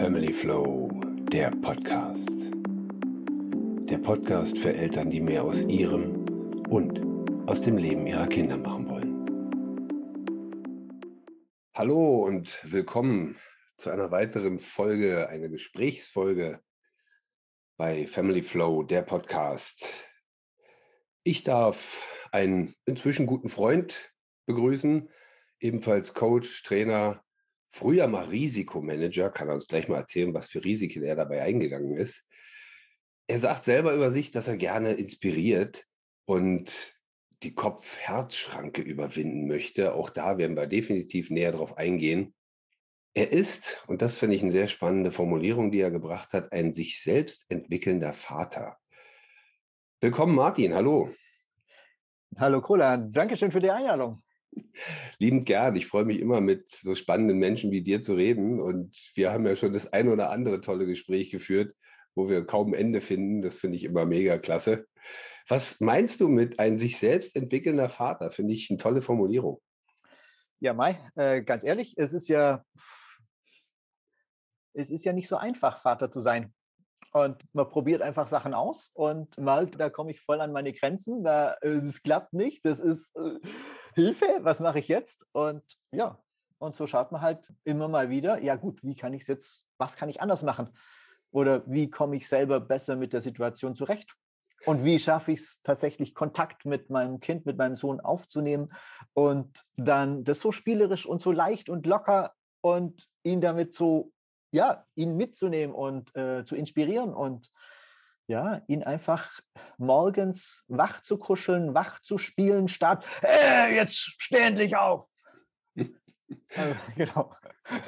Family Flow, der Podcast. Der Podcast für Eltern, die mehr aus ihrem und aus dem Leben ihrer Kinder machen wollen. Hallo und willkommen zu einer weiteren Folge, einer Gesprächsfolge bei Family Flow, der Podcast. Ich darf einen inzwischen guten Freund begrüßen, ebenfalls Coach, Trainer, früher mal Risikomanager, kann er uns gleich mal erzählen, was für Risiken er dabei eingegangen ist. Er sagt selber über sich, dass er gerne inspiriert und die Kopf-Herz-Schranke überwinden möchte. Auch da werden wir definitiv näher drauf eingehen. Er ist, und das finde ich eine sehr spannende Formulierung, die er gebracht hat, ein sich selbst entwickelnder Vater. Willkommen, Martin. Hallo. Hallo, Roland. Dankeschön für die Einladung. Liebend gern. Ich freue mich immer, mit so spannenden Menschen wie dir zu reden. Und wir haben ja schon das ein oder andere tolle Gespräch geführt, wo wir kaum Ende finden. Das finde ich immer mega klasse. Was meinst du mit ein sich selbst entwickelnder Vater? Finde ich eine tolle Formulierung. Ja, Mai, äh, ganz ehrlich, es ist ja, es ist ja nicht so einfach, Vater zu sein. Und man probiert einfach Sachen aus und merkt, da komme ich voll an meine Grenzen, da äh, es klappt nicht, das ist äh, Hilfe, was mache ich jetzt? Und ja, und so schaut man halt immer mal wieder, ja gut, wie kann ich es jetzt, was kann ich anders machen? Oder wie komme ich selber besser mit der Situation zurecht? Und wie schaffe ich es tatsächlich, Kontakt mit meinem Kind, mit meinem Sohn aufzunehmen und dann das so spielerisch und so leicht und locker und ihn damit so ja, ihn mitzunehmen und äh, zu inspirieren und ja, ihn einfach morgens wach zu kuscheln, wach zu spielen, statt, äh, jetzt steh endlich auf. also, genau.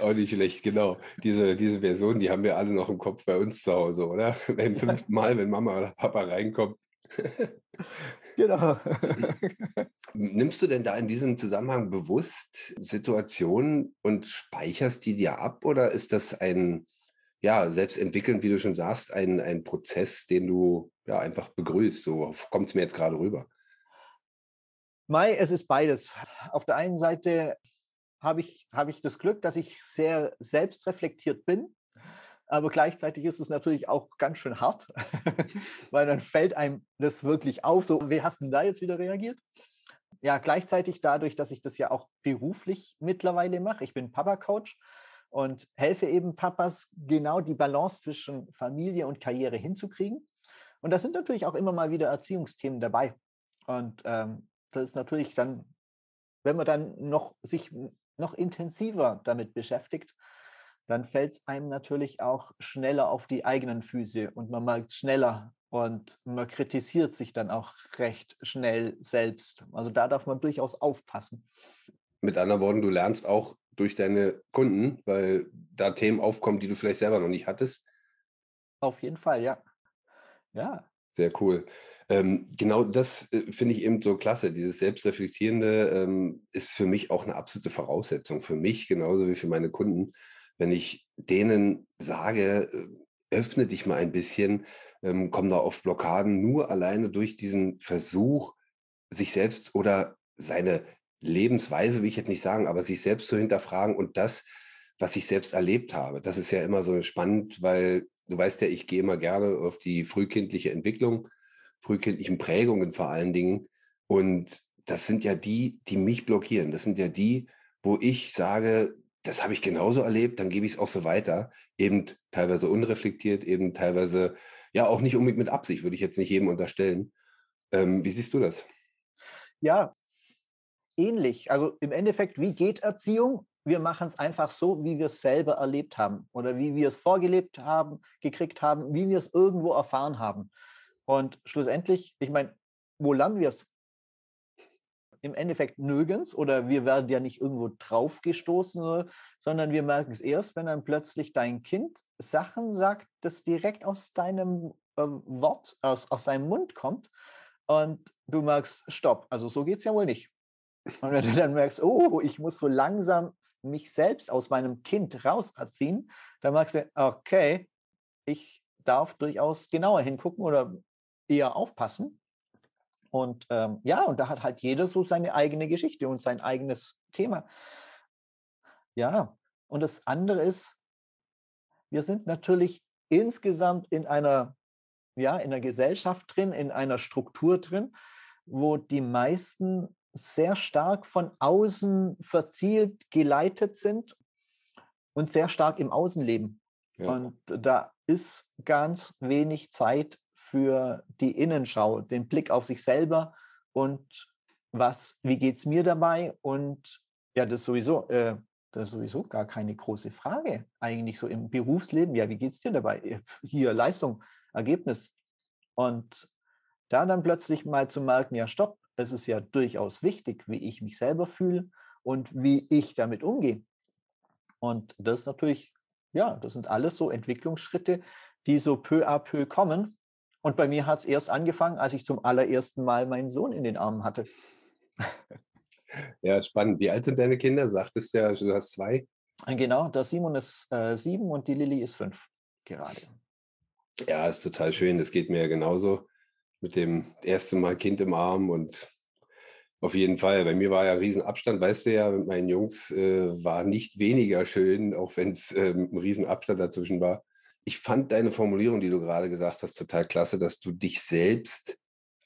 Auch nicht schlecht, genau. Diese, diese Version, die haben wir alle noch im Kopf bei uns zu Hause, oder? Beim fünften Mal, wenn Mama oder Papa reinkommt. Genau. Nimmst du denn da in diesem Zusammenhang bewusst Situationen und speicherst die dir ab oder ist das ein, ja, selbst wie du schon sagst, ein, ein Prozess, den du ja einfach begrüßt? So kommt es mir jetzt gerade rüber. Mai, es ist beides. Auf der einen Seite habe ich, habe ich das Glück, dass ich sehr selbstreflektiert bin aber gleichzeitig ist es natürlich auch ganz schön hart, weil dann fällt einem das wirklich auf. So, wie hast du denn da jetzt wieder reagiert? Ja, gleichzeitig dadurch, dass ich das ja auch beruflich mittlerweile mache. Ich bin Papa-Coach und helfe eben Papas genau die Balance zwischen Familie und Karriere hinzukriegen. Und da sind natürlich auch immer mal wieder Erziehungsthemen dabei. Und ähm, das ist natürlich dann, wenn man dann noch sich noch intensiver damit beschäftigt, dann fällt es einem natürlich auch schneller auf die eigenen Füße und man merkt schneller und man kritisiert sich dann auch recht schnell selbst. Also da darf man durchaus aufpassen. Mit anderen Worten, du lernst auch durch deine Kunden, weil da Themen aufkommen, die du vielleicht selber noch nicht hattest. Auf jeden Fall, ja. Ja. Sehr cool. Ähm, genau das äh, finde ich eben so klasse. Dieses Selbstreflektierende ähm, ist für mich auch eine absolute Voraussetzung. Für mich genauso wie für meine Kunden wenn ich denen sage, äh, öffne dich mal ein bisschen, ähm, kommen da auf Blockaden nur alleine durch diesen Versuch, sich selbst oder seine Lebensweise, will ich jetzt nicht sagen, aber sich selbst zu hinterfragen und das, was ich selbst erlebt habe. Das ist ja immer so spannend, weil du weißt ja, ich gehe immer gerne auf die frühkindliche Entwicklung, frühkindlichen Prägungen vor allen Dingen. Und das sind ja die, die mich blockieren. Das sind ja die, wo ich sage, das habe ich genauso erlebt, dann gebe ich es auch so weiter. Eben teilweise unreflektiert, eben teilweise, ja, auch nicht unbedingt mit Absicht, würde ich jetzt nicht jedem unterstellen. Ähm, wie siehst du das? Ja, ähnlich. Also im Endeffekt, wie geht Erziehung? Wir machen es einfach so, wie wir es selber erlebt haben oder wie wir es vorgelebt haben, gekriegt haben, wie wir es irgendwo erfahren haben. Und schlussendlich, ich meine, wo lernen wir es? Im Endeffekt nirgends oder wir werden ja nicht irgendwo draufgestoßen, sondern wir merken es erst, wenn dann plötzlich dein Kind Sachen sagt, das direkt aus deinem äh, Wort, aus, aus deinem Mund kommt und du merkst, stopp, also so geht es ja wohl nicht. Und wenn du dann merkst, oh, ich muss so langsam mich selbst aus meinem Kind rauserziehen, dann merkst du, okay, ich darf durchaus genauer hingucken oder eher aufpassen. Und ähm, ja, und da hat halt jeder so seine eigene Geschichte und sein eigenes Thema. Ja, und das andere ist, wir sind natürlich insgesamt in einer, ja, in einer Gesellschaft drin, in einer Struktur drin, wo die meisten sehr stark von außen verzielt geleitet sind und sehr stark im Außen leben. Ja. Und da ist ganz wenig Zeit für die Innenschau, den Blick auf sich selber und was, wie geht es mir dabei? Und ja, das sowieso, äh, das ist sowieso gar keine große Frage. Eigentlich so im Berufsleben, ja, wie geht es dir dabei? Hier Leistung, Ergebnis. Und da dann plötzlich mal zu merken, ja, stopp, es ist ja durchaus wichtig, wie ich mich selber fühle und wie ich damit umgehe. Und das natürlich, ja, das sind alles so Entwicklungsschritte, die so peu à peu kommen. Und bei mir hat es erst angefangen, als ich zum allerersten Mal meinen Sohn in den Armen hatte. Ja, spannend. Wie alt sind deine Kinder? Sagtest du ja, du hast zwei. Äh, genau, der Simon ist äh, sieben und die Lilly ist fünf gerade. Ja, ist total schön. Das geht mir ja genauso mit dem ersten Mal Kind im Arm und auf jeden Fall. Bei mir war ja ein Riesenabstand, weißt du ja, mit meinen Jungs äh, war nicht weniger schön, auch wenn es ähm, ein Riesenabstand dazwischen war. Ich fand deine Formulierung, die du gerade gesagt hast, total klasse, dass du dich selbst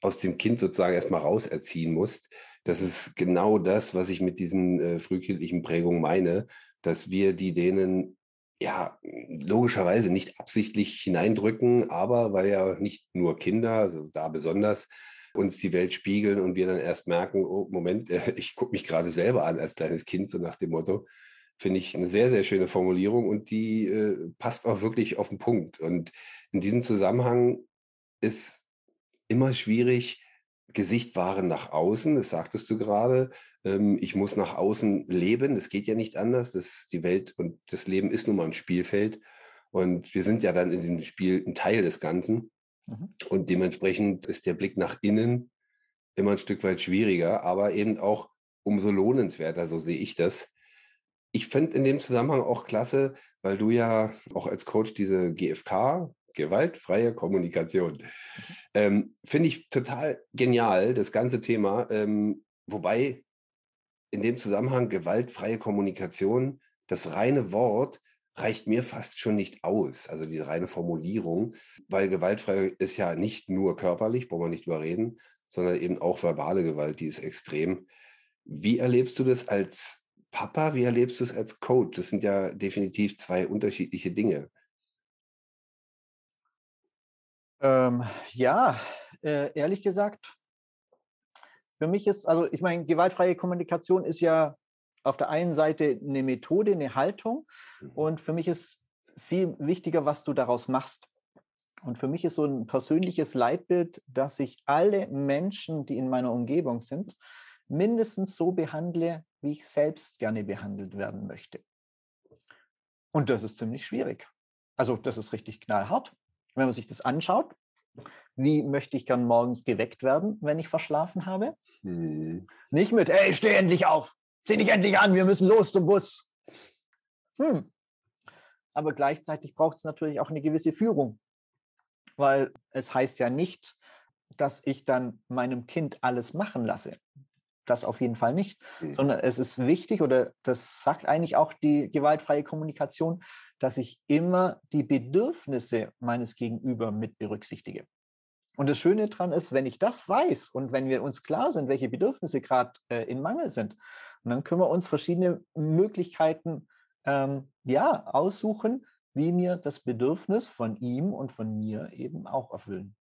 aus dem Kind sozusagen erstmal rauserziehen musst. Das ist genau das, was ich mit diesen äh, frühkindlichen Prägungen meine, dass wir die denen ja logischerweise nicht absichtlich hineindrücken, aber weil ja nicht nur Kinder, also da besonders, uns die Welt spiegeln und wir dann erst merken, oh Moment, äh, ich gucke mich gerade selber an als kleines Kind, so nach dem Motto, finde ich eine sehr, sehr schöne Formulierung und die äh, passt auch wirklich auf den Punkt. Und in diesem Zusammenhang ist immer schwierig, Gesicht wahren nach außen, das sagtest du gerade. Ähm, ich muss nach außen leben, es geht ja nicht anders. Das, die Welt und das Leben ist nun mal ein Spielfeld. Und wir sind ja dann in diesem Spiel ein Teil des Ganzen. Mhm. Und dementsprechend ist der Blick nach innen immer ein Stück weit schwieriger, aber eben auch umso lohnenswerter, so sehe ich das. Ich finde in dem Zusammenhang auch klasse, weil du ja auch als Coach diese GFK, gewaltfreie Kommunikation. Mhm. Ähm, Finde ich total genial, das ganze Thema. Ähm, wobei in dem Zusammenhang gewaltfreie Kommunikation, das reine Wort reicht mir fast schon nicht aus, also die reine Formulierung, weil gewaltfrei ist ja nicht nur körperlich, brauchen wir nicht drüber reden, sondern eben auch verbale Gewalt, die ist extrem. Wie erlebst du das als Papa? Wie erlebst du es als Coach? Das sind ja definitiv zwei unterschiedliche Dinge. Ähm, ja, äh, ehrlich gesagt, für mich ist, also ich meine, gewaltfreie Kommunikation ist ja auf der einen Seite eine Methode, eine Haltung mhm. und für mich ist viel wichtiger, was du daraus machst. Und für mich ist so ein persönliches Leitbild, dass ich alle Menschen, die in meiner Umgebung sind, mindestens so behandle, wie ich selbst gerne behandelt werden möchte. Und das ist ziemlich schwierig. Also das ist richtig knallhart wenn man sich das anschaut, wie möchte ich gern morgens geweckt werden, wenn ich verschlafen habe? Hm. Nicht mit, hey, steh endlich auf, zieh dich endlich an, wir müssen los zum Bus. Hm. Aber gleichzeitig braucht es natürlich auch eine gewisse Führung, weil es heißt ja nicht, dass ich dann meinem Kind alles machen lasse. Das auf jeden Fall nicht, hm. sondern es ist wichtig oder das sagt eigentlich auch die gewaltfreie Kommunikation, dass ich immer die Bedürfnisse meines Gegenüber mit berücksichtige. Und das Schöne daran ist, wenn ich das weiß und wenn wir uns klar sind, welche Bedürfnisse gerade äh, in Mangel sind, und dann können wir uns verschiedene Möglichkeiten ähm, ja, aussuchen, wie wir das Bedürfnis von ihm und von mir eben auch erfüllen.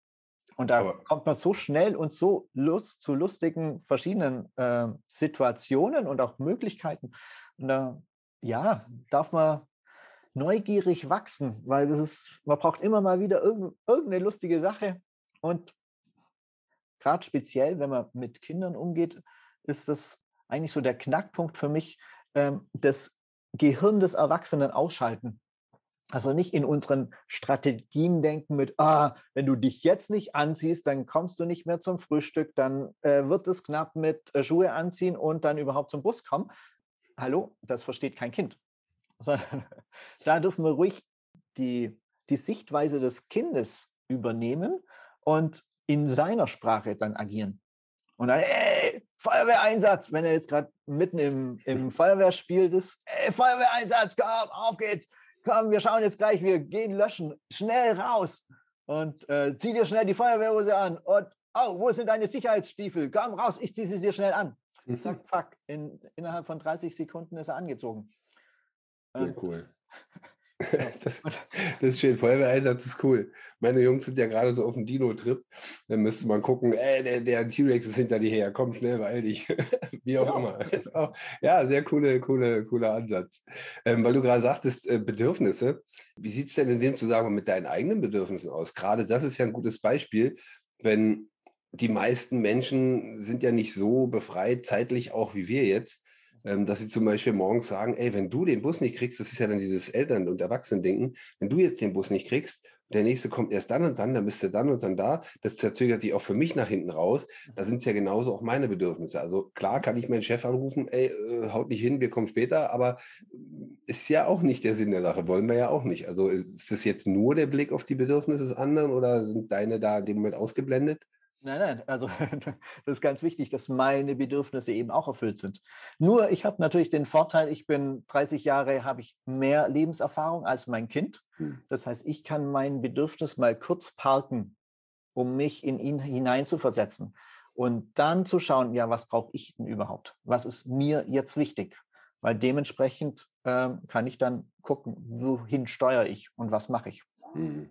Und da Aber kommt man so schnell und so lust, zu lustigen verschiedenen äh, Situationen und auch Möglichkeiten. Und da ja, darf man neugierig wachsen, weil das ist, man braucht immer mal wieder irgendeine lustige Sache. Und gerade speziell, wenn man mit Kindern umgeht, ist das eigentlich so der Knackpunkt für mich, ähm, das Gehirn des Erwachsenen ausschalten. Also nicht in unseren Strategien denken mit, ah, wenn du dich jetzt nicht anziehst, dann kommst du nicht mehr zum Frühstück, dann äh, wird es knapp mit äh, Schuhe anziehen und dann überhaupt zum Bus kommen. Hallo, das versteht kein Kind da dürfen wir ruhig die, die Sichtweise des Kindes übernehmen und in seiner Sprache dann agieren. Und dann, ey, Feuerwehreinsatz, wenn er jetzt gerade mitten im, im Feuerwehrspiel ist, ey, Feuerwehreinsatz, komm, auf geht's, komm, wir schauen jetzt gleich, wir gehen löschen, schnell raus und äh, zieh dir schnell die Feuerwehrhose an und, oh, wo sind deine Sicherheitsstiefel? Komm raus, ich ziehe sie dir schnell an. Mhm. Zack, fuck, in, innerhalb von 30 Sekunden ist er angezogen. Sehr cool. Das, das ist schön. Feuerwehreinsatz ist cool. Meine Jungs sind ja gerade so auf dem Dino-Trip. Dann müsste man gucken, ey, der, der T-Rex ist hinter dir her, komm schnell, beeil dich. Wie auch ja. immer. Auch, ja, sehr coole, coole, cooler Ansatz. Ähm, weil du gerade sagtest, äh, Bedürfnisse. Wie sieht es denn in dem Zusammenhang mit deinen eigenen Bedürfnissen aus? Gerade das ist ja ein gutes Beispiel, wenn die meisten Menschen sind ja nicht so befreit, zeitlich auch wie wir jetzt, dass sie zum Beispiel morgens sagen, ey, wenn du den Bus nicht kriegst, das ist ja dann dieses Eltern- und Erwachsenendenken, wenn du jetzt den Bus nicht kriegst, der nächste kommt erst dann und dann, dann bist du dann und dann da. Das verzögert sich auch für mich nach hinten raus. Da sind es ja genauso auch meine Bedürfnisse. Also klar kann ich meinen Chef anrufen, ey, äh, haut nicht hin, wir kommen später, aber ist ja auch nicht der Sinn der Sache, wollen wir ja auch nicht. Also ist es jetzt nur der Blick auf die Bedürfnisse des anderen oder sind deine da in dem Moment ausgeblendet? Nein, nein, also das ist ganz wichtig, dass meine Bedürfnisse eben auch erfüllt sind. Nur ich habe natürlich den Vorteil, ich bin 30 Jahre, habe ich mehr Lebenserfahrung als mein Kind. Hm. Das heißt, ich kann mein Bedürfnis mal kurz parken, um mich in ihn hineinzuversetzen und dann zu schauen, ja, was brauche ich denn überhaupt? Was ist mir jetzt wichtig? Weil dementsprechend äh, kann ich dann gucken, wohin steuere ich und was mache ich. Mhm.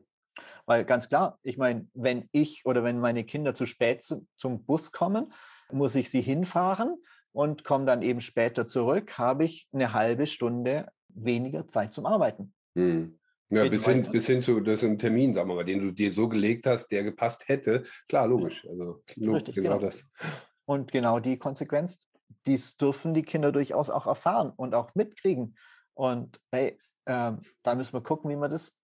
Weil ganz klar, ich meine, wenn ich oder wenn meine Kinder zu spät zu, zum Bus kommen, muss ich sie hinfahren und komme dann eben später zurück, habe ich eine halbe Stunde weniger Zeit zum Arbeiten. Hm. Ja, bis hin, bis hin zu das ein Termin, sagen wir mal, den du dir so gelegt hast, der gepasst hätte. Klar, logisch. Also Richtig, genau, genau das. Und genau die Konsequenz, dies dürfen die Kinder durchaus auch erfahren und auch mitkriegen. Und hey, äh, da müssen wir gucken, wie wir das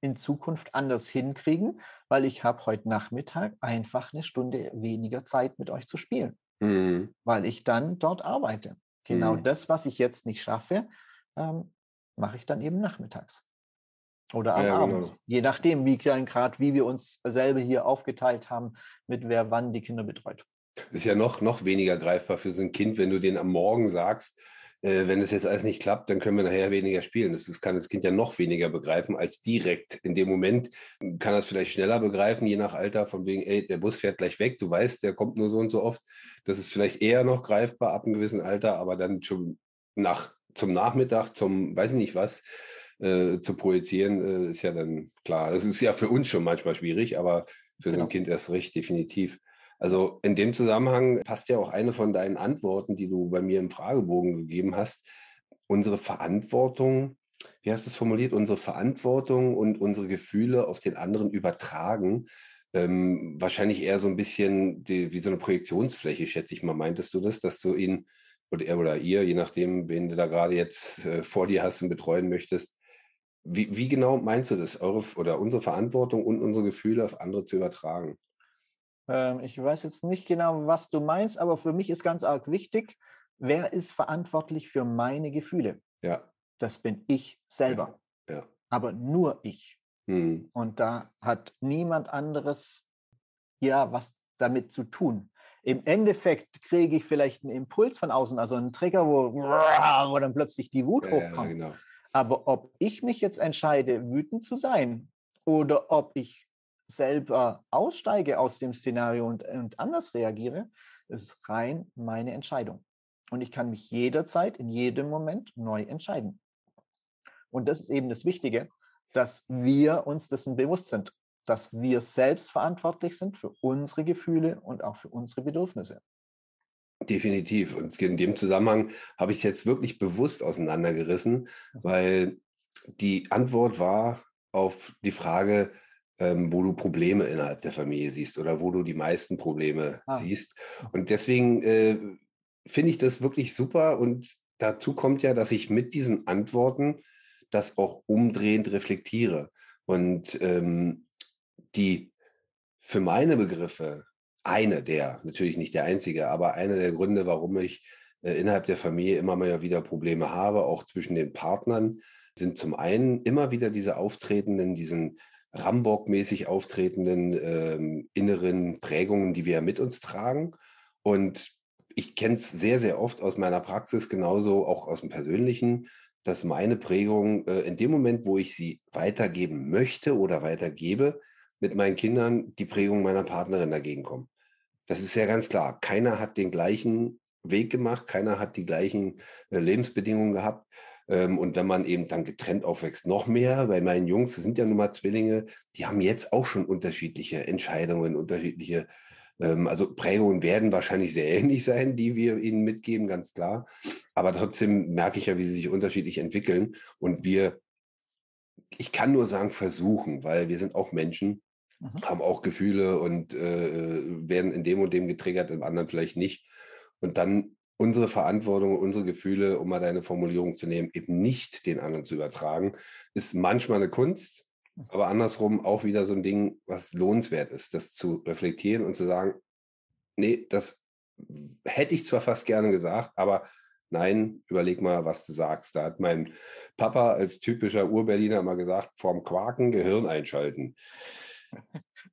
in Zukunft anders hinkriegen, weil ich habe heute Nachmittag einfach eine Stunde weniger Zeit mit euch zu spielen, mhm. weil ich dann dort arbeite. Genau mhm. das, was ich jetzt nicht schaffe, ähm, mache ich dann eben nachmittags oder am ja, Abend. Genau. Je nachdem, wie gerade, wie wir uns selber hier aufgeteilt haben, mit wer wann die Kinder betreut. Ist ja noch, noch weniger greifbar für so ein Kind, wenn du denen am Morgen sagst, äh, wenn es jetzt alles nicht klappt, dann können wir nachher weniger spielen. Das, das, kann das Kind ja noch weniger begreifen als direkt. In dem Moment kann er es vielleicht schneller begreifen, je nach Alter, von wegen, ey, der Bus fährt gleich weg, du weißt, der kommt nur so und so oft. Das ist vielleicht eher noch greifbar ab einem gewissen Alter, aber dann schon nach, zum Nachmittag, zum weiß ich nicht was, äh, zu projizieren, äh, ist ja dann klar. Das ist ja für uns schon manchmal schwierig, aber für genau. so ein Kind erst recht definitiv. Also in dem Zusammenhang passt ja auch eine von deinen Antworten, die du bei mir im Fragebogen gegeben hast. Unsere Verantwortung, wie hast du es formuliert? Unsere Verantwortung und unsere Gefühle auf den anderen übertragen. Ähm, wahrscheinlich eher so ein bisschen die, wie so eine Projektionsfläche, schätze ich mal. Meintest du das, dass du ihn oder er oder ihr, je nachdem, wen du da gerade jetzt äh, vor dir hast und betreuen möchtest, wie, wie, genau meinst du das, eure oder unsere Verantwortung und unsere Gefühle auf andere zu übertragen? Ähm, ich weiß jetzt nicht genau, was du meinst, aber für mich ist ganz arg wichtig, wer ist verantwortlich für meine Gefühle? Ja. Das bin ich selber. Ja. ja. Aber nur ich. Hm. Und da hat niemand anderes ja was damit zu tun. Im Endeffekt kriege ich vielleicht einen Impuls von außen, also einen Trigger, wo, wo dann plötzlich die Wut ja, hochkommt. Ja, genau. Aber ob ich mich jetzt entscheide, wütend zu sein oder ob ich selber aussteige aus dem Szenario und, und anders reagiere, ist rein meine Entscheidung. Und ich kann mich jederzeit, in jedem Moment neu entscheiden. Und das ist eben das Wichtige, dass wir uns dessen bewusst sind, dass wir selbst verantwortlich sind für unsere Gefühle und auch für unsere Bedürfnisse. Definitiv. Und in dem Zusammenhang habe ich es jetzt wirklich bewusst auseinandergerissen, mhm. weil die Antwort war auf die Frage, ähm, wo du Probleme innerhalb der Familie siehst oder wo du die meisten Probleme ah. siehst. Und deswegen äh, finde ich das wirklich super. Und dazu kommt ja, dass ich mit diesen Antworten das auch umdrehend reflektiere. Und ähm, die für meine Begriffe eine der, natürlich nicht der einzige, aber einer der Gründe, warum ich äh, innerhalb der Familie immer mal wieder Probleme habe, auch zwischen den Partnern, sind zum einen immer wieder diese auftretenden, diesen Rambock-mäßig auftretenden ähm, inneren Prägungen, die wir mit uns tragen. Und ich kenne es sehr, sehr oft aus meiner Praxis, genauso auch aus dem Persönlichen, dass meine Prägung äh, in dem Moment, wo ich sie weitergeben möchte oder weitergebe, mit meinen Kindern die Prägung meiner Partnerin dagegen kommen. Das ist ja ganz klar. Keiner hat den gleichen Weg gemacht, keiner hat die gleichen äh, Lebensbedingungen gehabt. Ähm, und wenn man eben dann getrennt aufwächst, noch mehr. Bei meinen Jungs, das sind ja nun mal Zwillinge, die haben jetzt auch schon unterschiedliche Entscheidungen, unterschiedliche, ähm, also Prägungen werden wahrscheinlich sehr ähnlich sein, die wir ihnen mitgeben, ganz klar. Aber trotzdem merke ich ja, wie sie sich unterschiedlich entwickeln. Und wir, ich kann nur sagen, versuchen, weil wir sind auch Menschen, mhm. haben auch Gefühle und äh, werden in dem und dem getriggert, im anderen vielleicht nicht. Und dann unsere Verantwortung, unsere Gefühle, um mal deine Formulierung zu nehmen, eben nicht den anderen zu übertragen, ist manchmal eine Kunst, aber andersrum auch wieder so ein Ding, was lohnenswert ist, das zu reflektieren und zu sagen, nee, das hätte ich zwar fast gerne gesagt, aber nein, überleg mal, was du sagst. Da hat mein Papa als typischer Urberliner immer gesagt, vorm Quaken Gehirn einschalten.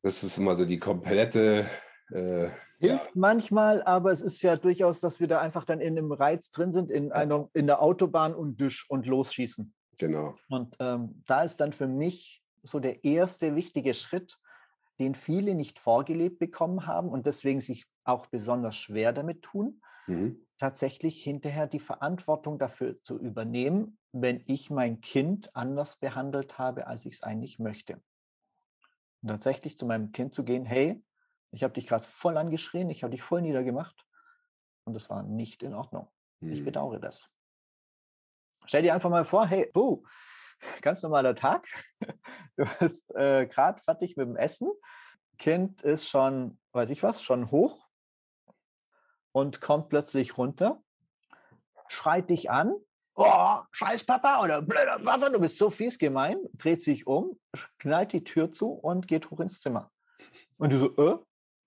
Das ist immer so die komplette äh, Hilft ja. manchmal, aber es ist ja durchaus, dass wir da einfach dann in einem Reiz drin sind, in, einer, in der Autobahn und Düsch und losschießen. Genau. Und ähm, da ist dann für mich so der erste wichtige Schritt, den viele nicht vorgelebt bekommen haben und deswegen sich auch besonders schwer damit tun, mhm. tatsächlich hinterher die Verantwortung dafür zu übernehmen, wenn ich mein Kind anders behandelt habe, als ich es eigentlich möchte. Und tatsächlich zu meinem Kind zu gehen, hey, ich habe dich gerade voll angeschrien, ich habe dich voll niedergemacht und das war nicht in Ordnung. Hm. Ich bedauere das. Stell dir einfach mal vor, hey, du, ganz normaler Tag, du bist äh, gerade fertig mit dem Essen, Kind ist schon, weiß ich was, schon hoch und kommt plötzlich runter, schreit dich an, oh, scheiß Papa oder blöder Papa, du bist so fies gemein, dreht sich um, knallt die Tür zu und geht hoch ins Zimmer. Und du so, äh,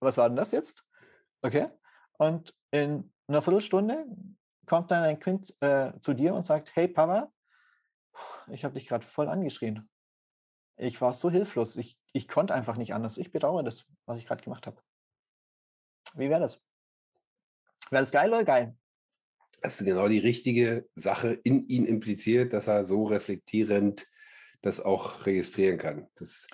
was war denn das jetzt? Okay. Und in einer Viertelstunde kommt dann ein Kind äh, zu dir und sagt, hey Papa, ich habe dich gerade voll angeschrien. Ich war so hilflos. Ich, ich konnte einfach nicht anders. Ich bedauere das, was ich gerade gemacht habe. Wie wäre das? Wäre das geil oder geil? Das ist genau die richtige Sache in ihn impliziert, dass er so reflektierend das auch registrieren kann. Das,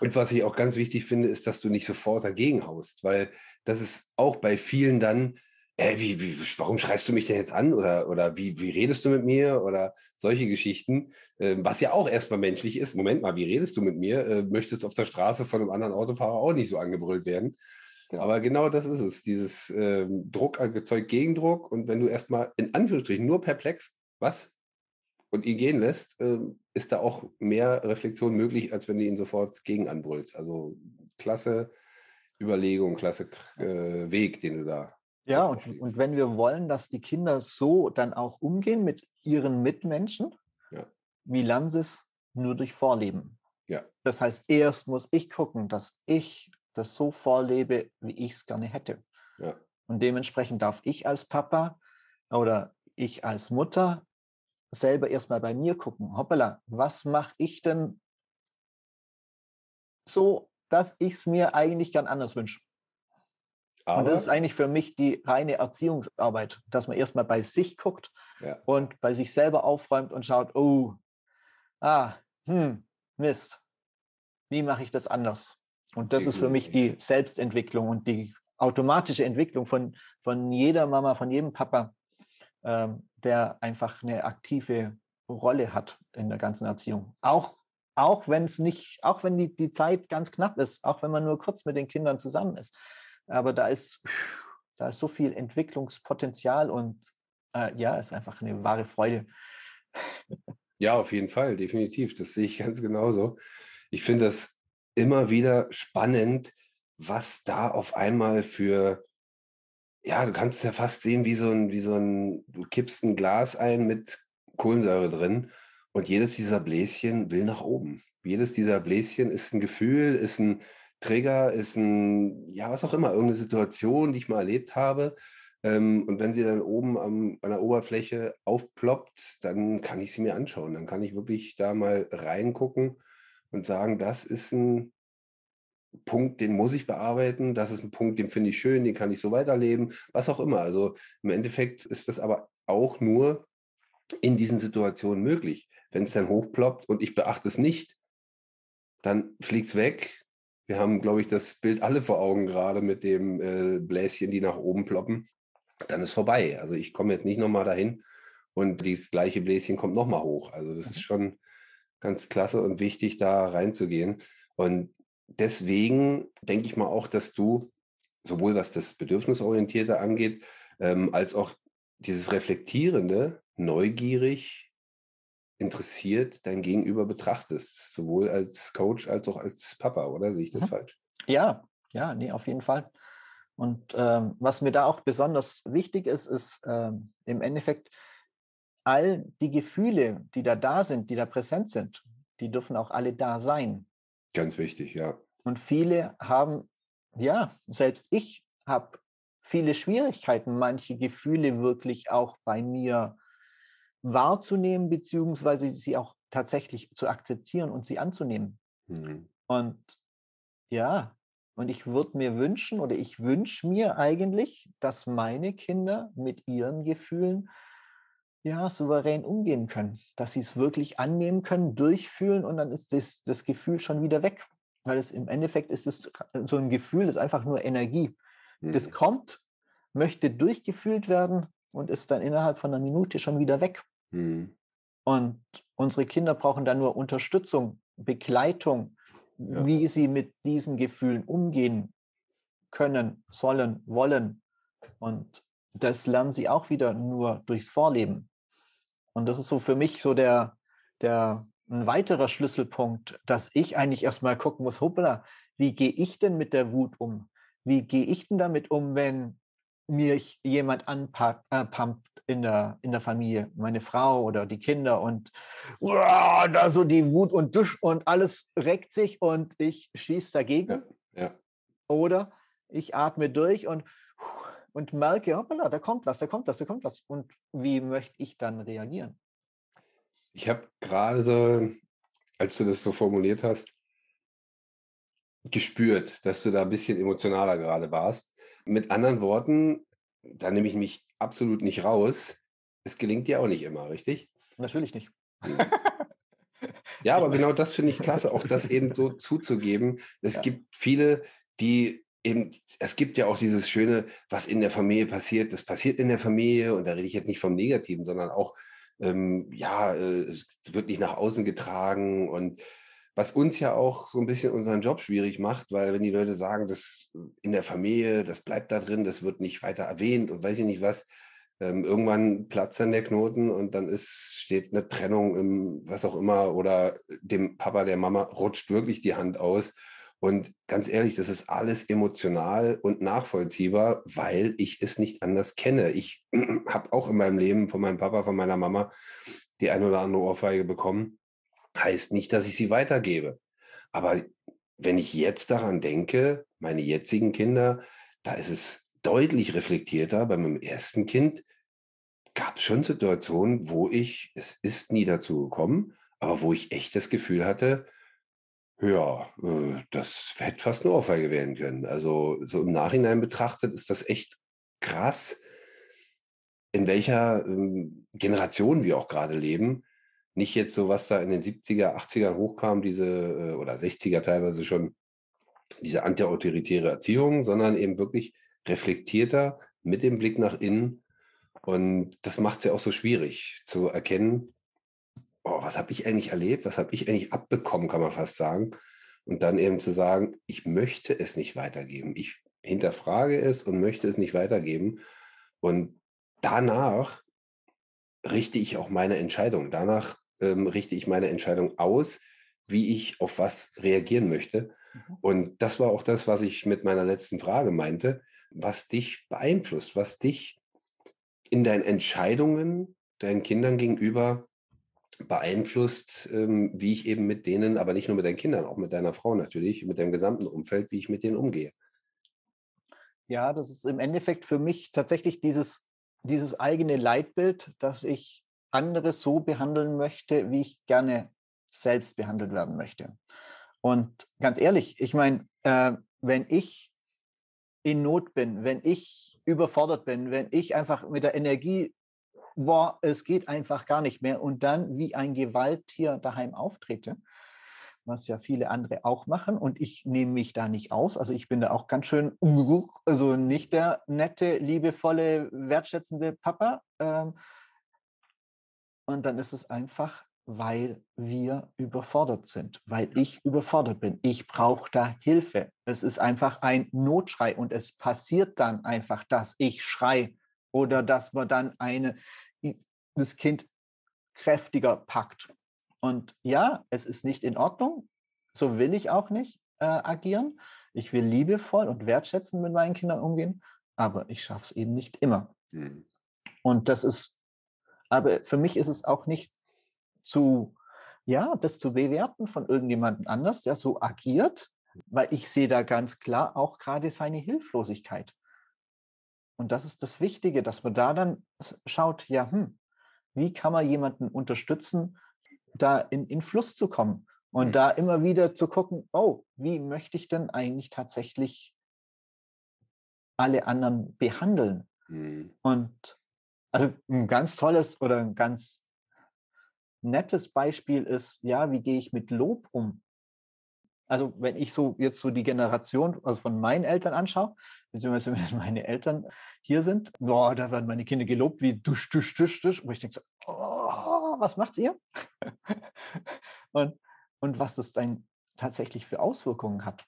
und was ich auch ganz wichtig finde, ist, dass du nicht sofort dagegen haust, weil das ist auch bei vielen dann, äh, wie, wie, warum schreist du mich denn jetzt an oder, oder wie, wie redest du mit mir oder solche Geschichten, äh, was ja auch erstmal menschlich ist. Moment mal, wie redest du mit mir? Äh, möchtest auf der Straße von einem anderen Autofahrer auch nicht so angebrüllt werden? Genau. Aber genau das ist es, dieses äh, Druck erzeugt Gegendruck und wenn du erstmal in Anführungsstrichen nur perplex, was? Und ihn gehen lässt, äh, ist da auch mehr Reflexion möglich, als wenn du ihn sofort gegen anbrüllst. Also klasse Überlegung, klasse äh, Weg, den du da. Ja, und, und wenn wir wollen, dass die Kinder so dann auch umgehen mit ihren Mitmenschen, ja. wie lernen sie es? Nur durch Vorleben. Ja. Das heißt, erst muss ich gucken, dass ich das so vorlebe, wie ich es gerne hätte. Ja. Und dementsprechend darf ich als Papa oder ich als Mutter selber erstmal bei mir gucken, hoppala, was mache ich denn so, dass ich es mir eigentlich gern anders wünsche. Und das ist eigentlich für mich die reine Erziehungsarbeit, dass man erstmal bei sich guckt ja. und bei sich selber aufräumt und schaut, oh, ah, hm, Mist, wie mache ich das anders? Und das ist für mich die Selbstentwicklung und die automatische Entwicklung von, von jeder Mama, von jedem Papa, ähm, der einfach eine aktive Rolle hat in der ganzen Erziehung. Auch, auch wenn es nicht, auch wenn die, die Zeit ganz knapp ist, auch wenn man nur kurz mit den Kindern zusammen ist. Aber da ist, da ist so viel Entwicklungspotenzial und äh, ja, ist einfach eine wahre Freude. Ja, auf jeden Fall, definitiv. Das sehe ich ganz genauso. Ich finde das immer wieder spannend, was da auf einmal für ja, du kannst es ja fast sehen wie so ein, wie so ein, du kippst ein Glas ein mit Kohlensäure drin und jedes dieser Bläschen will nach oben. Jedes dieser Bläschen ist ein Gefühl, ist ein Trigger, ist ein, ja, was auch immer, irgendeine Situation, die ich mal erlebt habe. Ähm, und wenn sie dann oben am, an der Oberfläche aufploppt, dann kann ich sie mir anschauen. Dann kann ich wirklich da mal reingucken und sagen, das ist ein Punkt, den muss ich bearbeiten, das ist ein Punkt, den finde ich schön, den kann ich so weiterleben, was auch immer. Also im Endeffekt ist das aber auch nur in diesen Situationen möglich. Wenn es dann hochploppt und ich beachte es nicht, dann fliegt es weg. Wir haben, glaube ich, das Bild alle vor Augen gerade mit dem äh, Bläschen, die nach oben ploppen. Dann ist vorbei. Also ich komme jetzt nicht nochmal dahin und das gleiche Bläschen kommt nochmal hoch. Also das ist mhm. schon ganz klasse und wichtig, da reinzugehen. Und deswegen denke ich mal auch, dass du sowohl was das Bedürfnisorientierte angeht, ähm, als auch dieses Reflektierende, neugierig, interessiert dein Gegenüber betrachtest, sowohl als Coach als auch als Papa, oder sehe ich das mhm. falsch? Ja, ja, nee, auf jeden Fall. Und ähm, was mir da auch besonders wichtig ist, ist ähm, im Endeffekt all die Gefühle, die da da sind, die da präsent sind, die dürfen auch alle da sein. Ganz wichtig, ja. Und viele haben, ja, selbst ich habe viele Schwierigkeiten, manche Gefühle wirklich auch bei mir wahrzunehmen, beziehungsweise sie auch tatsächlich zu akzeptieren und sie anzunehmen. Mhm. Und ja, und ich würde mir wünschen oder ich wünsche mir eigentlich, dass meine Kinder mit ihren Gefühlen ja souverän umgehen können, dass sie es wirklich annehmen können, durchfühlen und dann ist das, das Gefühl schon wieder weg. Weil es im Endeffekt ist es so ein Gefühl, das ist einfach nur Energie. Mhm. Das kommt, möchte durchgefühlt werden und ist dann innerhalb von einer Minute schon wieder weg. Mhm. Und unsere Kinder brauchen dann nur Unterstützung, Begleitung, ja. wie sie mit diesen Gefühlen umgehen können, sollen, wollen. Und das lernen sie auch wieder nur durchs Vorleben. Und das ist so für mich so der, der ein weiterer Schlüsselpunkt, dass ich eigentlich erstmal gucken muss, hoppla, wie gehe ich denn mit der Wut um? Wie gehe ich denn damit um, wenn mir jemand anpumpt äh, in der, in der Familie, meine Frau oder die Kinder und uah, da so die Wut und Dusch und alles reckt sich und ich schieße dagegen. Ja, ja. Oder ich atme durch und, und merke, hoppala, da kommt was, da kommt was, da kommt was. Und wie möchte ich dann reagieren? Ich habe gerade so, als du das so formuliert hast, gespürt, dass du da ein bisschen emotionaler gerade warst. Mit anderen Worten, da nehme ich mich absolut nicht raus. Es gelingt dir auch nicht immer, richtig? Natürlich nicht. Ja, aber genau das finde ich klasse, auch das eben so zuzugeben. Es ja. gibt viele, die eben, es gibt ja auch dieses Schöne, was in der Familie passiert, das passiert in der Familie und da rede ich jetzt nicht vom Negativen, sondern auch ähm, ja, äh, es wird nicht nach außen getragen und was uns ja auch so ein bisschen unseren Job schwierig macht, weil wenn die Leute sagen, das in der Familie, das bleibt da drin, das wird nicht weiter erwähnt und weiß ich nicht was, ähm, irgendwann platzt dann der Knoten und dann ist, steht eine Trennung im, was auch immer, oder dem Papa, der Mama rutscht wirklich die Hand aus. Und ganz ehrlich, das ist alles emotional und nachvollziehbar, weil ich es nicht anders kenne. Ich habe auch in meinem Leben von meinem Papa, von meiner Mama die ein oder andere Ohrfeige bekommen. Heißt nicht, dass ich sie weitergebe. Aber wenn ich jetzt daran denke, meine jetzigen Kinder, da ist es deutlich reflektierter. Bei meinem ersten Kind gab es schon Situationen, wo ich, es ist nie dazu gekommen, aber wo ich echt das Gefühl hatte, ja, äh, das hätte fast eine Ohrfeige werden können. Also so im Nachhinein betrachtet ist das echt krass, in welcher ähm, Generation wir auch gerade leben. Nicht jetzt so, was da in den 70er, 80er hochkam, diese äh, oder 60er teilweise schon, diese antiautoritäre Erziehung, sondern eben wirklich reflektierter mit dem Blick nach innen. Und das macht es ja auch so schwierig zu erkennen, oh, was habe ich eigentlich erlebt, was habe ich eigentlich abbekommen, kann man fast sagen. Und dann eben zu sagen, ich möchte es nicht weitergeben. Ich hinterfrage es und möchte es nicht weitergeben. Und danach richte ich auch meine Entscheidung. Danach ähm, richte ich meine Entscheidung aus, wie ich auf was reagieren möchte. Mhm. Und das war auch das, was ich mit meiner letzten Frage meinte, was dich beeinflusst, was dich in deinen Entscheidungen deinen Kindern gegenüber beeinflusst, ähm, wie ich eben mit denen, aber nicht nur mit deinen Kindern, auch mit deiner Frau natürlich, mit deinem gesamten Umfeld, wie ich mit denen umgehe. Ja, das ist im Endeffekt für mich tatsächlich dieses, dieses eigene Leitbild, dass ich andere so behandeln möchte, wie ich gerne selbst behandelt werden möchte. Und ganz ehrlich, ich meine, äh, wenn ich in Not bin, wenn ich überfordert bin, wenn ich einfach mit der Energie boah, es geht einfach gar nicht mehr und dann wie ein Gewalttier daheim auftrete, was ja viele andere auch machen und ich nehme mich da nicht aus. Also ich bin da auch ganz schön, also nicht der nette, liebevolle, wertschätzende Papa. Ähm, und dann ist es einfach, weil wir überfordert sind, weil ich überfordert bin. Ich brauche da Hilfe. Es ist einfach ein Notschrei und es passiert dann einfach, dass ich schrei oder dass man dann eine, das Kind kräftiger packt. Und ja, es ist nicht in Ordnung. So will ich auch nicht äh, agieren. Ich will liebevoll und wertschätzend mit meinen Kindern umgehen, aber ich schaffe es eben nicht immer. Mhm. Und das ist, aber für mich ist es auch nicht zu, ja, das zu bewerten von irgendjemandem anders, der so agiert, weil ich sehe da ganz klar auch gerade seine Hilflosigkeit. Und das ist das Wichtige, dass man da dann schaut, ja, hm, wie kann man jemanden unterstützen, da in, in Fluss zu kommen und mhm. da immer wieder zu gucken, oh, wie möchte ich denn eigentlich tatsächlich alle anderen behandeln? Mhm. Und also ein ganz tolles oder ein ganz nettes Beispiel ist, ja, wie gehe ich mit Lob um? Also wenn ich so jetzt so die Generation also von meinen Eltern anschaue, beziehungsweise wenn meine Eltern hier sind, boah, da werden meine Kinder gelobt wie dusch, dusch, dusch, dusch. Und ich denke so, oh, was macht ihr? und, und was das dann tatsächlich für Auswirkungen hat.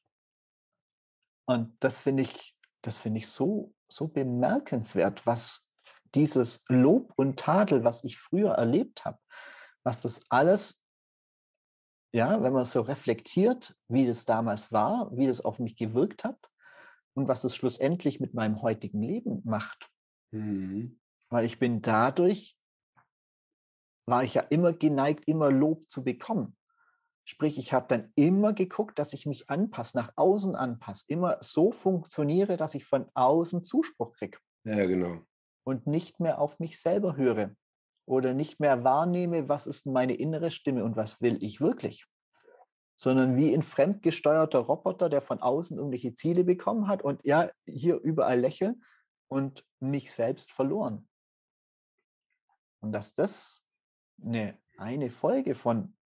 Und das finde ich, das finde ich so, so bemerkenswert, was dieses Lob und Tadel, was ich früher erlebt habe, was das alles, ja, wenn man so reflektiert, wie das damals war, wie das auf mich gewirkt hat und was es schlussendlich mit meinem heutigen Leben macht. Mhm. Weil ich bin dadurch, war ich ja immer geneigt, immer Lob zu bekommen. Sprich, ich habe dann immer geguckt, dass ich mich anpasse, nach außen anpasse, immer so funktioniere, dass ich von außen Zuspruch kriege. Ja, genau. Und nicht mehr auf mich selber höre oder nicht mehr wahrnehme, was ist meine innere Stimme und was will ich wirklich, sondern wie ein fremdgesteuerter Roboter, der von außen irgendwelche Ziele bekommen hat und ja, hier überall lächeln und mich selbst verloren. Und dass das eine, eine Folge von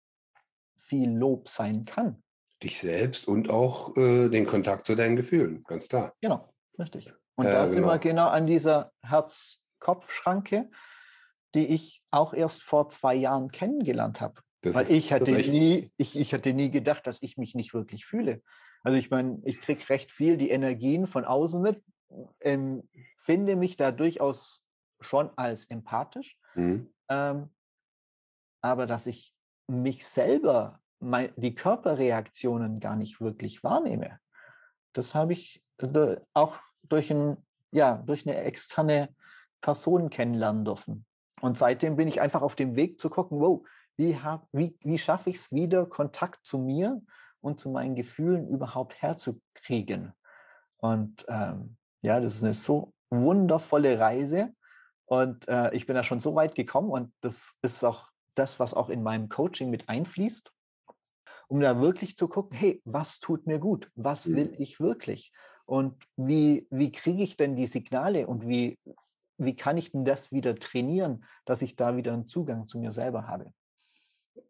viel Lob sein kann. Dich selbst und auch äh, den Kontakt zu deinen Gefühlen, ganz klar. Genau, richtig. Und äh, da sind genau. wir genau an dieser Herz-Kopf-Schranke, die ich auch erst vor zwei Jahren kennengelernt habe. Das Weil ich hatte, nie, ich, ich hatte nie gedacht, dass ich mich nicht wirklich fühle. Also ich meine, ich kriege recht viel die Energien von außen mit, ähm, finde mich da durchaus schon als empathisch. Mhm. Ähm, aber dass ich mich selber, mein, die Körperreaktionen gar nicht wirklich wahrnehme, das habe ich äh, auch durch, ein, ja, durch eine externe Person kennenlernen dürfen. Und seitdem bin ich einfach auf dem Weg zu gucken, wow, wie, hab, wie, wie schaffe ich es wieder, Kontakt zu mir und zu meinen Gefühlen überhaupt herzukriegen. Und ähm, ja, das ist eine so wundervolle Reise. Und äh, ich bin da schon so weit gekommen und das ist auch das, was auch in meinem Coaching mit einfließt, um da wirklich zu gucken, hey, was tut mir gut? Was will mhm. ich wirklich? Und wie, wie kriege ich denn die Signale und wie, wie kann ich denn das wieder trainieren, dass ich da wieder einen Zugang zu mir selber habe?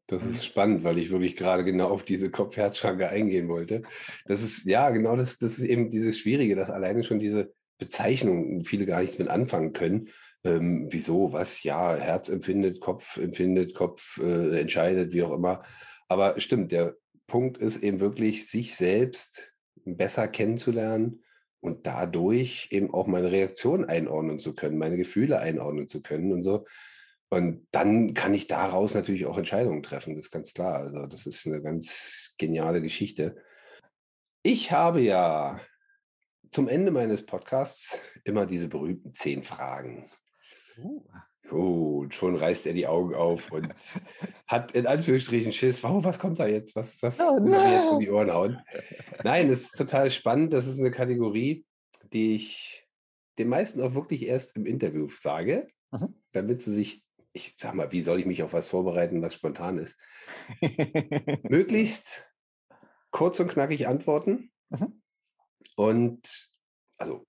Das ist spannend, weil ich wirklich gerade genau auf diese Kopf-Herz-Schranke eingehen wollte. Das ist, ja, genau das, das ist eben dieses Schwierige, dass alleine schon diese Bezeichnung viele gar nichts mit anfangen können. Ähm, wieso, was, ja, Herz empfindet, Kopf empfindet, Kopf äh, entscheidet, wie auch immer. Aber stimmt, der Punkt ist eben wirklich, sich selbst besser kennenzulernen, und dadurch eben auch meine Reaktion einordnen zu können, meine Gefühle einordnen zu können und so. Und dann kann ich daraus natürlich auch Entscheidungen treffen, das ist ganz klar. Also das ist eine ganz geniale Geschichte. Ich habe ja zum Ende meines Podcasts immer diese berühmten zehn Fragen. Uh. Oh, und schon reißt er die Augen auf und hat in Anführungsstrichen Schiss. Wow, was kommt da jetzt? Was, was oh, no. jetzt um die Ohren hauen? Nein, es ist total spannend. Das ist eine Kategorie, die ich den meisten auch wirklich erst im Interview sage, mhm. damit sie sich, ich sag mal, wie soll ich mich auf was vorbereiten, was spontan ist? Möglichst kurz und knackig antworten. Mhm. Und also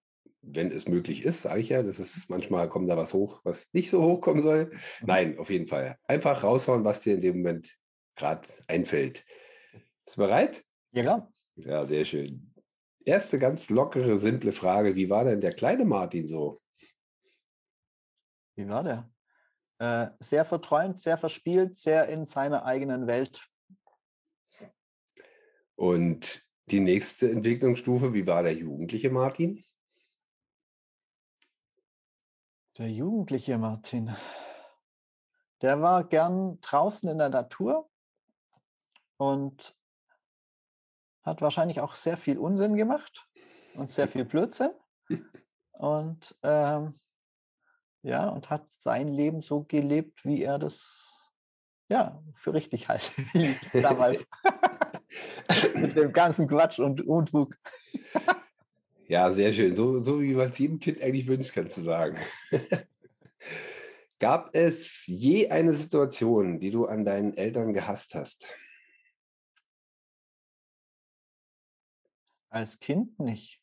wenn es möglich ist, sage ich ja. Das ist manchmal kommt da was hoch, was nicht so hochkommen soll. Mhm. Nein, auf jeden Fall. Einfach raushauen, was dir in dem Moment gerade einfällt. Bist du bereit? Ja, klar. Ja, sehr schön. Erste ganz lockere, simple Frage. Wie war denn der kleine Martin so? Wie war der? Äh, sehr verträumt, sehr verspielt, sehr in seiner eigenen Welt. Und die nächste Entwicklungsstufe, wie war der jugendliche Martin? Der jugendliche Martin, der war gern draußen in der Natur und hat wahrscheinlich auch sehr viel Unsinn gemacht und sehr viel Blödsinn. Und ähm, ja, und hat sein Leben so gelebt, wie er das ja für richtig halt damals. Mit dem ganzen Quatsch und Unfug. Ja, sehr schön. So, so wie man es jedem Kind eigentlich wünscht, kannst du sagen. Gab es je eine Situation, die du an deinen Eltern gehasst hast? Als Kind nicht.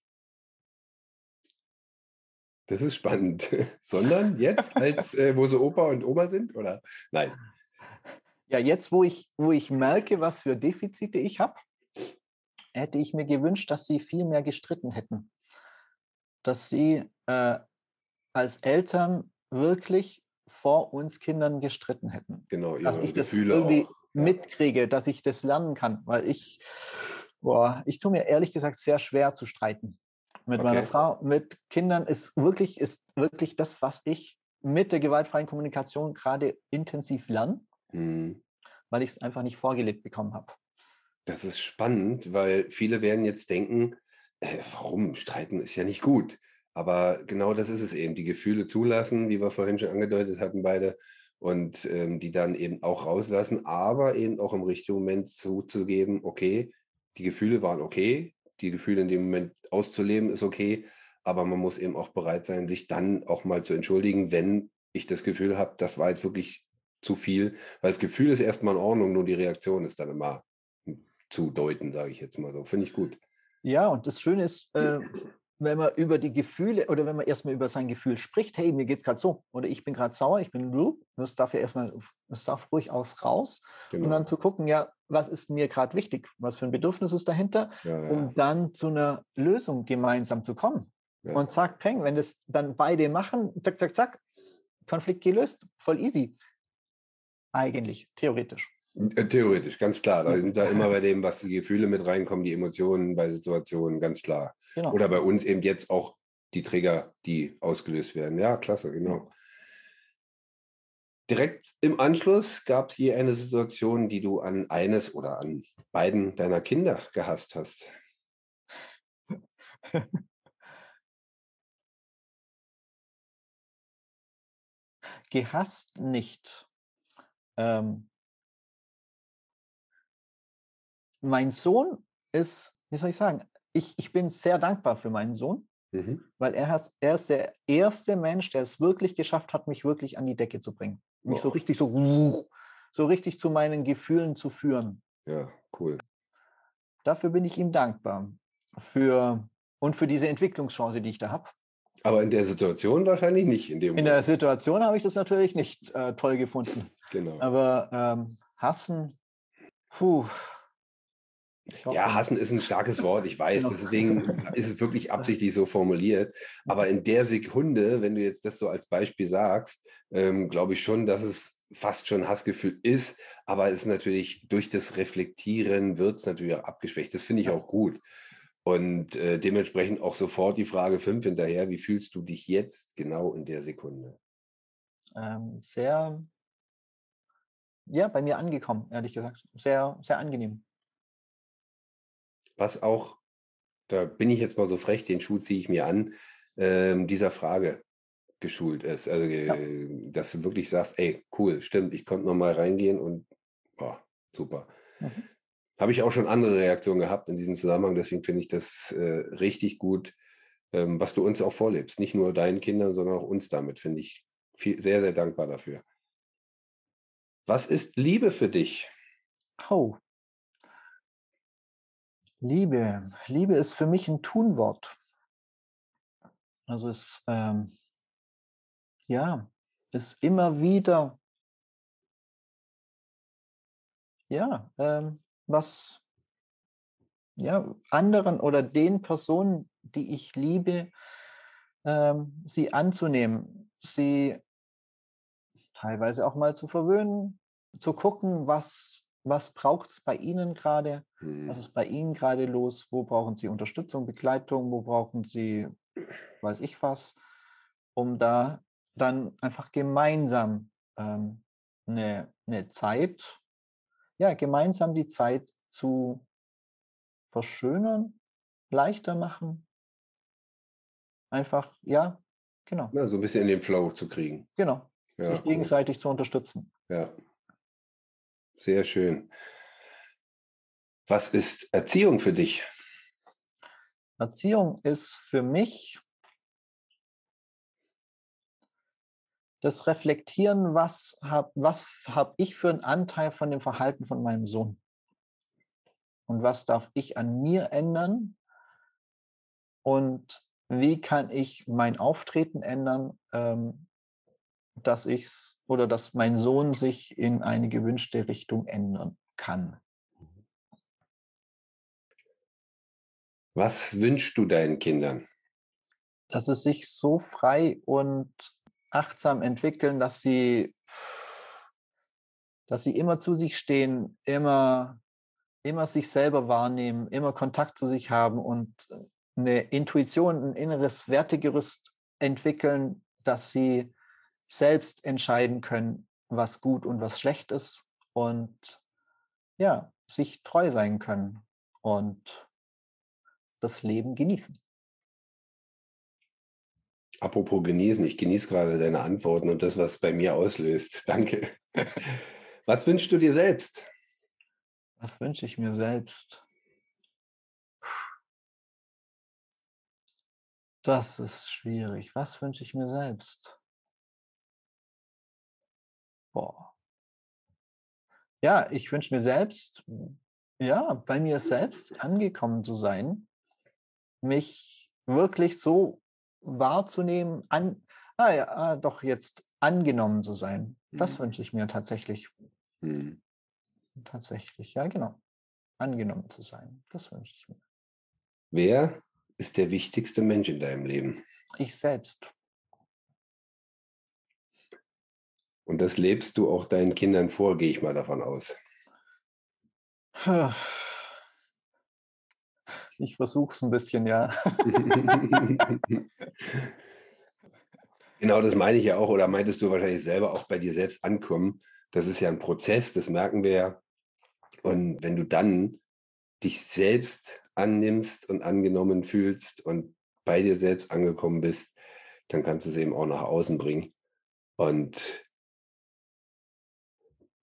Das ist spannend. Sondern jetzt, als äh, wo so Opa und Oma sind, oder? Nein. Ja, jetzt, wo ich, wo ich merke, was für Defizite ich habe, hätte ich mir gewünscht, dass sie viel mehr gestritten hätten. Dass sie äh, als Eltern wirklich vor uns Kindern gestritten hätten. Genau, dass ich Gefühle das irgendwie auch, mitkriege, dass ich das lernen kann, weil ich Boah, ich tue mir ehrlich gesagt sehr schwer zu streiten mit okay. meiner Frau. Mit Kindern ist wirklich, ist wirklich das, was ich mit der gewaltfreien Kommunikation gerade intensiv lerne, mhm. weil ich es einfach nicht vorgelegt bekommen habe. Das ist spannend, weil viele werden jetzt denken, äh, warum streiten ist ja nicht gut. Aber genau das ist es eben, die Gefühle zulassen, wie wir vorhin schon angedeutet hatten beide, und ähm, die dann eben auch rauslassen, aber eben auch im richtigen Moment zuzugeben, okay, die Gefühle waren okay, die Gefühle in dem Moment auszuleben ist okay, aber man muss eben auch bereit sein, sich dann auch mal zu entschuldigen, wenn ich das Gefühl habe, das war jetzt wirklich zu viel, weil das Gefühl ist erstmal in Ordnung, nur die Reaktion ist dann immer zu deuten, sage ich jetzt mal so. Finde ich gut. Ja, und das Schöne ist, äh, wenn man über die Gefühle oder wenn man erstmal über sein Gefühl spricht, hey, mir geht es gerade so oder ich bin gerade sauer, ich bin blue, das darf ja erstmal, das darf ruhig aus raus genau. und dann zu gucken, ja, was ist mir gerade wichtig, was für ein Bedürfnis ist dahinter, ja, ja. um dann zu einer Lösung gemeinsam zu kommen. Ja. Und zack, peng, wenn das dann beide machen, zack, zack, zack, Konflikt gelöst, voll easy. Eigentlich, theoretisch. Äh, theoretisch, ganz klar. Da sind da immer bei dem, was die Gefühle mit reinkommen, die Emotionen bei Situationen, ganz klar. Genau. Oder bei uns eben jetzt auch die Trigger, die ausgelöst werden. Ja, klasse, genau. Direkt im Anschluss gab es je eine Situation, die du an eines oder an beiden deiner Kinder gehasst hast. gehasst nicht. Ähm, mein Sohn ist, wie soll ich sagen, ich, ich bin sehr dankbar für meinen Sohn, mhm. weil er, hat, er ist der erste Mensch, der es wirklich geschafft hat, mich wirklich an die Decke zu bringen. Mich wow. so richtig so, so richtig zu meinen Gefühlen zu führen. Ja, cool. Dafür bin ich ihm dankbar. Für, und für diese Entwicklungschance, die ich da habe. Aber in der Situation wahrscheinlich nicht. In, dem in der Situation habe ich das natürlich nicht äh, toll gefunden. Genau. Aber ähm, hassen, puh, ja, hassen ist ein starkes Wort, ich weiß. Genau. Deswegen ist es wirklich absichtlich so formuliert. Aber in der Sekunde, wenn du jetzt das so als Beispiel sagst, ähm, glaube ich schon, dass es fast schon Hassgefühl ist. Aber es ist natürlich durch das Reflektieren wird es natürlich auch abgeschwächt. Das finde ich auch gut. Und äh, dementsprechend auch sofort die Frage 5 hinterher. Wie fühlst du dich jetzt genau in der Sekunde? Ähm, sehr, ja, bei mir angekommen, ehrlich gesagt. Sehr, sehr angenehm was auch, da bin ich jetzt mal so frech, den Schuh ziehe ich mir an, ähm, dieser Frage geschult ist. Also, ja. Äh, dass du wirklich sagst, ey, cool, stimmt, ich konnte noch mal reingehen und oh, super. Mhm. Habe ich auch schon andere Reaktionen gehabt in diesem Zusammenhang, deswegen finde ich das äh, richtig gut, ähm, was du uns auch vorlebst. Nicht nur deinen Kindern, sondern auch uns damit, finde ich viel, sehr, sehr dankbar dafür. Was ist Liebe für dich? Oh, Liebe. Liebe ist für mich ein Tunwort. Also es, ähm, ja, ist immer wieder, ja, ähm, was, ja, anderen oder den Personen, die ich liebe, ähm, sie anzunehmen, sie teilweise auch mal zu verwöhnen, zu gucken, was, was braucht es bei Ihnen gerade, was Mhm. ist bei Ihnen gerade los, wo brauchen Sie Unterstützung, Begleitung, wo brauchen Sie, weiß ich was, um da dann einfach gemeinsam ähm, eine, eine Zeit, ja, gemeinsam die Zeit zu verschönern, leichter machen, einfach, ja, genau, Ja, so ein bisschen in den Flow zu kriegen. genau, Ja, sich cool. gegenseitig zu unterstützen. Ja. Sehr schön. Was ist Erziehung für dich? Erziehung ist für mich das Reflektieren, was habe was hab ich für einen Anteil von dem Verhalten von meinem Sohn? Und was darf ich an mir ändern? Und wie kann ich mein Auftreten ändern, ähm, dass ich's oder dass mein Sohn sich in eine gewünschte Richtung ändern kann? Was wünschst du deinen Kindern? Dass sie sich so frei und achtsam entwickeln, dass sie dass sie immer zu sich stehen, immer immer sich selber wahrnehmen, immer Kontakt zu sich haben und eine Intuition, ein inneres Wertegerüst entwickeln, dass sie selbst entscheiden können, was gut und was schlecht ist und ja, sich treu sein können und das Leben genießen. Apropos genießen, ich genieße gerade deine Antworten und das, was bei mir auslöst. Danke. Was wünschst du dir selbst? Was wünsche ich mir selbst? Das ist schwierig. Was wünsche ich mir selbst? Boah. Ja, ich wünsche mir selbst, ja, bei mir selbst angekommen zu sein, mich wirklich so wahrzunehmen, an, ah ja, ah, doch jetzt angenommen zu sein. Das Mhm. wünsche ich mir tatsächlich. Hm. Tatsächlich, ja, genau. Angenommen zu sein. Das wünsche ich mir. Wer ist der wichtigste Mensch in deinem Leben? Ich selbst. Und das lebst du auch deinen Kindern vor, gehe ich mal davon aus. Ich versuche es ein bisschen, ja. genau das meine ich ja auch, oder meintest du wahrscheinlich selber auch bei dir selbst ankommen. Das ist ja ein Prozess, das merken wir ja. Und wenn du dann dich selbst annimmst und angenommen fühlst und bei dir selbst angekommen bist, dann kannst du es eben auch nach außen bringen. Und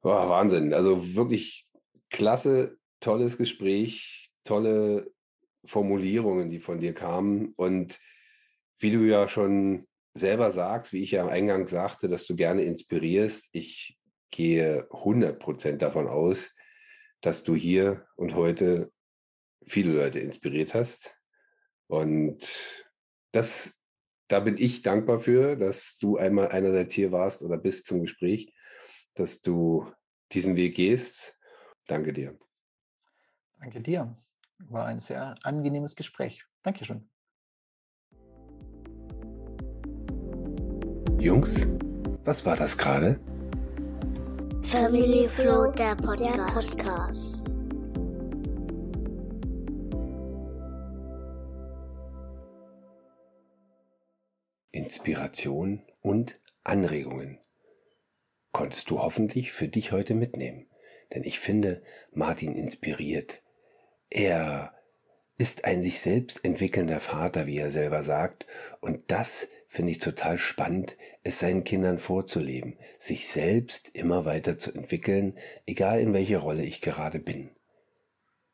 oh, Wahnsinn, also wirklich klasse, tolles Gespräch, tolle Formulierungen, die von dir kamen. Und wie du ja schon selber sagst, wie ich ja am Eingang sagte, dass du gerne inspirierst, ich gehe 100% davon aus, dass du hier und heute viele Leute inspiriert hast. Und das, da bin ich dankbar für, dass du einmal einerseits hier warst oder bist zum Gespräch, dass du diesen Weg gehst. Danke dir. Danke dir. War ein sehr angenehmes Gespräch. Dankeschön. Jungs, was war das gerade? Family Flow, der Podcast. Inspiration und Anregungen konntest du hoffentlich für dich heute mitnehmen. Denn ich finde, Martin inspiriert. Er ist ein sich selbst entwickelnder Vater, wie er selber sagt. Und das finde ich total spannend, es seinen Kindern vorzuleben, sich selbst immer weiter zu entwickeln, egal in welcher Rolle ich gerade bin.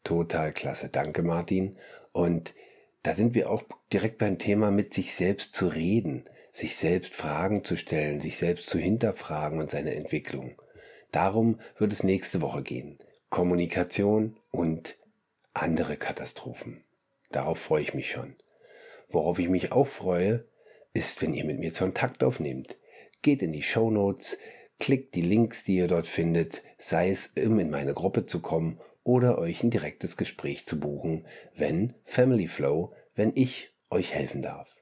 Total klasse. Danke, Martin. Und da sind wir auch direkt beim Thema, mit sich selbst zu reden, sich selbst Fragen zu stellen, sich selbst zu hinterfragen und seine Entwicklung. Darum wird es nächste Woche gehen. Kommunikation und andere Katastrophen. Darauf freue ich mich schon. Worauf ich mich auch freue, ist, wenn ihr mit mir Kontakt aufnehmt. Geht in die Show Notes, klickt die Links, die ihr dort findet, sei es, um in meine Gruppe zu kommen oder euch ein direktes Gespräch zu buchen, wenn Family Flow, wenn ich euch helfen darf.